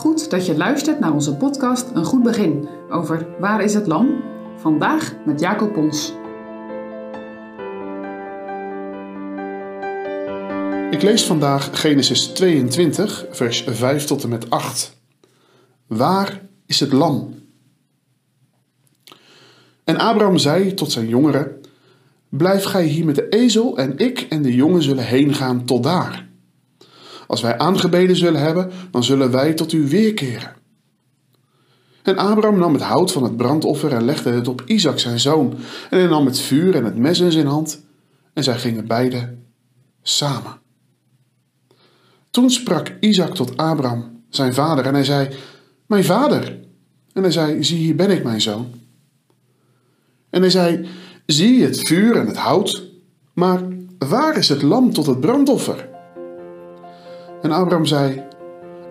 Goed dat je luistert naar onze podcast Een Goed Begin over Waar is het Lam? Vandaag met Jacob Pons. Ik lees vandaag Genesis 22, vers 5 tot en met 8. Waar is het lam? En Abraham zei tot zijn jongeren: Blijf gij hier met de ezel, en ik en de jongen zullen heen gaan tot daar. Als wij aangebeden zullen hebben, dan zullen wij tot u weerkeren. En Abraham nam het hout van het brandoffer en legde het op Isaac zijn zoon. En hij nam het vuur en het mes in zijn hand. En zij gingen beide samen. Toen sprak Isaac tot Abraham, zijn vader, en hij zei: Mijn vader. En hij zei: Zie, hier ben ik, mijn zoon. En hij zei: Zie het vuur en het hout, maar waar is het lam tot het brandoffer? En Abraham zei: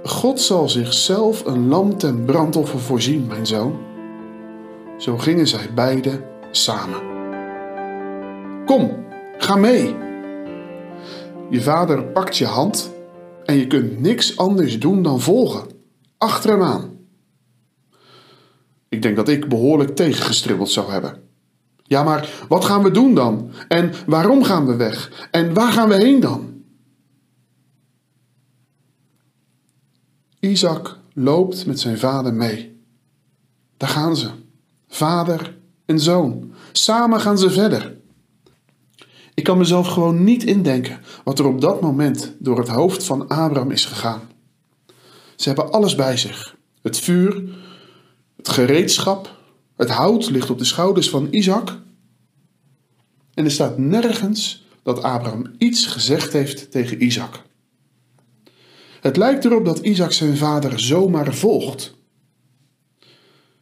God zal zichzelf een lam ten brandoffer voorzien, mijn zoon. Zo gingen zij beiden samen. Kom, ga mee. Je vader pakt je hand en je kunt niks anders doen dan volgen, achter hem aan. Ik denk dat ik behoorlijk tegengestribbeld zou hebben. Ja, maar wat gaan we doen dan? En waarom gaan we weg? En waar gaan we heen dan? Isaac loopt met zijn vader mee. Daar gaan ze, vader en zoon. Samen gaan ze verder. Ik kan mezelf gewoon niet indenken wat er op dat moment door het hoofd van Abraham is gegaan. Ze hebben alles bij zich: het vuur, het gereedschap, het hout ligt op de schouders van Isaac. En er staat nergens dat Abraham iets gezegd heeft tegen Isaac. Het lijkt erop dat Isaac zijn vader zomaar volgt.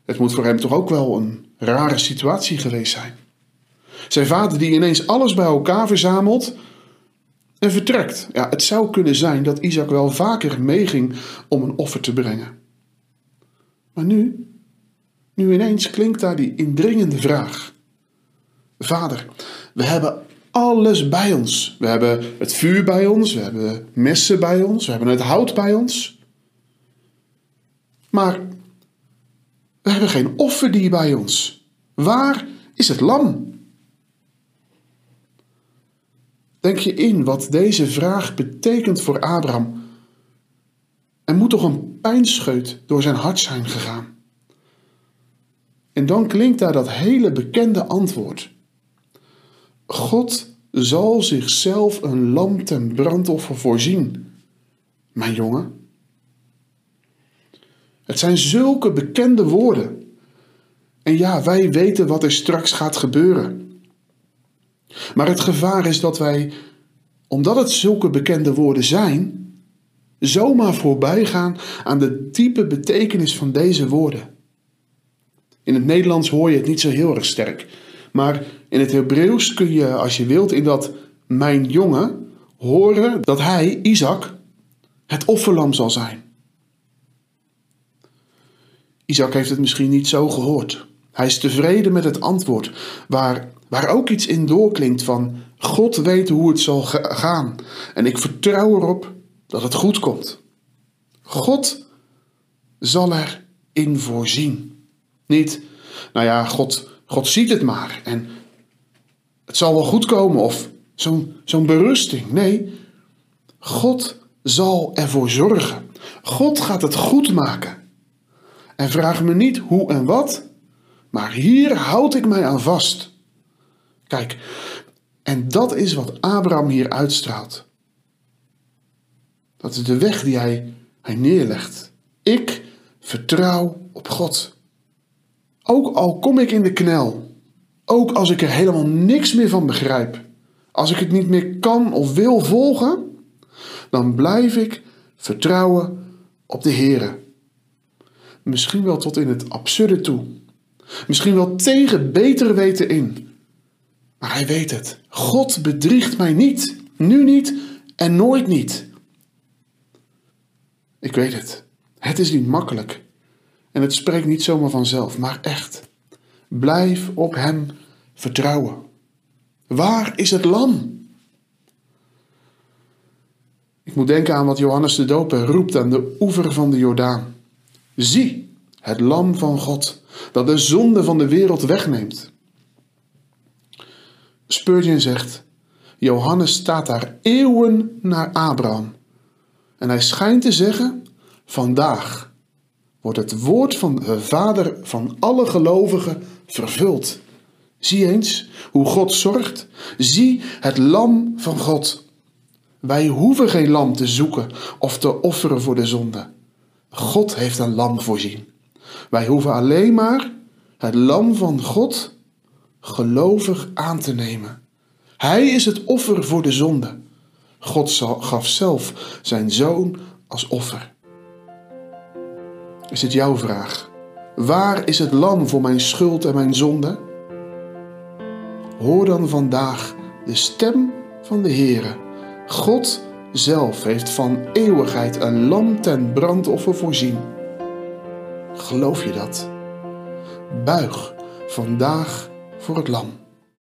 Het moet voor hem toch ook wel een rare situatie geweest zijn. Zijn vader die ineens alles bij elkaar verzamelt en vertrekt. Ja, het zou kunnen zijn dat Isaac wel vaker meeging om een offer te brengen. Maar nu, nu ineens klinkt daar die indringende vraag. Vader, we hebben alles bij ons. We hebben het vuur bij ons, we hebben messen bij ons, we hebben het hout bij ons. Maar we hebben geen offerdier bij ons. Waar is het lam? Denk je in wat deze vraag betekent voor Abraham? Er moet toch een pijnscheut door zijn hart zijn gegaan. En dan klinkt daar dat hele bekende antwoord. God zal zichzelf een lam ten brandoffer voorzien, mijn jongen. Het zijn zulke bekende woorden. En ja, wij weten wat er straks gaat gebeuren. Maar het gevaar is dat wij, omdat het zulke bekende woorden zijn, zomaar voorbij gaan aan de diepe betekenis van deze woorden. In het Nederlands hoor je het niet zo heel erg sterk. Maar in het Hebreeuws kun je, als je wilt, in dat mijn jongen horen dat hij, Isaac, het offerlam zal zijn. Isaac heeft het misschien niet zo gehoord. Hij is tevreden met het antwoord, waar, waar ook iets in doorklinkt van God weet hoe het zal gaan en ik vertrouw erop dat het goed komt. God zal erin voorzien. Niet, nou ja, God God ziet het maar en het zal wel goed komen of zo'n zo'n berusting. Nee, God zal ervoor zorgen. God gaat het goed maken. En vraag me niet hoe en wat, maar hier houd ik mij aan vast. Kijk, en dat is wat Abraham hier uitstraalt. Dat is de weg die hij, hij neerlegt. Ik vertrouw op God. Ook al kom ik in de knel, ook als ik er helemaal niks meer van begrijp, als ik het niet meer kan of wil volgen, dan blijf ik vertrouwen op de Heer. Misschien wel tot in het absurde toe. Misschien wel tegen beter weten in. Maar hij weet het. God bedriegt mij niet. Nu niet en nooit niet. Ik weet het. Het is niet makkelijk. En het spreekt niet zomaar vanzelf, maar echt. Blijf op Hem vertrouwen. Waar is het lam? Ik moet denken aan wat Johannes de Doper roept aan de oever van de Jordaan. Zie, het lam van God, dat de zonde van de wereld wegneemt. Spurgeon zegt, Johannes staat daar eeuwen naar Abraham. En hij schijnt te zeggen, vandaag wordt het woord van de Vader van alle gelovigen vervuld. Zie eens hoe God zorgt. Zie het lam van God. Wij hoeven geen lam te zoeken of te offeren voor de zonde. God heeft een lam voorzien. Wij hoeven alleen maar het lam van God gelovig aan te nemen. Hij is het offer voor de zonde. God gaf zelf zijn zoon als offer. Is het jouw vraag? Waar is het lam voor mijn schuld en mijn zonde? Hoor dan vandaag de stem van de Heere. God zelf heeft van eeuwigheid een lam ten brandoffer voorzien. Geloof je dat? Buig vandaag voor het lam.